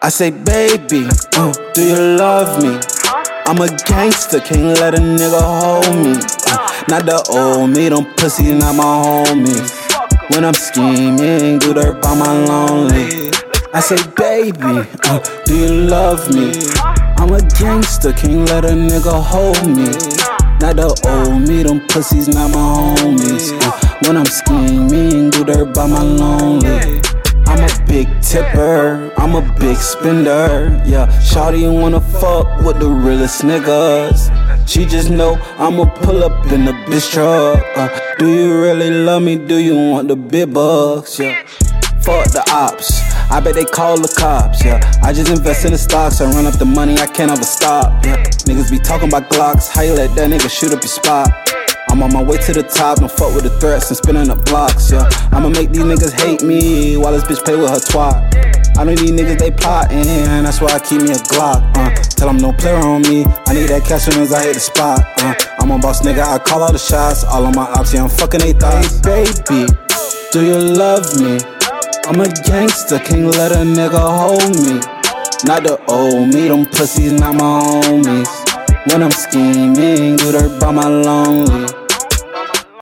I say, baby, uh, do you love me? I'm a gangster, can't let a nigga hold me. Uh, not the old me, them pussies not my homies. When I'm scheming, do dirt by my lonely. I say, baby, uh, do you love me? I'm a gangster, can't let a nigga hold me. Not the old me, them pussies not my homies. Uh, when I'm scheming, do dirt by my lonely. Tipper, I'm a big spender. Yeah, Shawty wanna fuck with the realest niggas. She just know I'ma pull up in the bitch truck. Uh, do you really love me? Do you want the big bucks? Yeah, fuck the ops. I bet they call the cops, yeah. I just invest in the stocks I run up the money, I can't ever stop, yeah. Niggas be talking about Glocks, how you let that nigga shoot up your spot? I'm on my way to the top, don't fuck with the threats and spinning up blocks, yeah. I'ma make these niggas hate me while this bitch play with her twat. I know these niggas they plotting, that's why I keep me a Glock. Uh, tell them no player on me. I need that cash as I hit the spot. Uh, I'm a boss nigga, I call all the shots. All of my ops, yeah, I'm fucking they thoughts. Hey, baby, do you love me? I'm a gangster, can't let a nigga hold me. Not the old me, them pussies not my homies. When I'm scheming, do dirt by my lonely.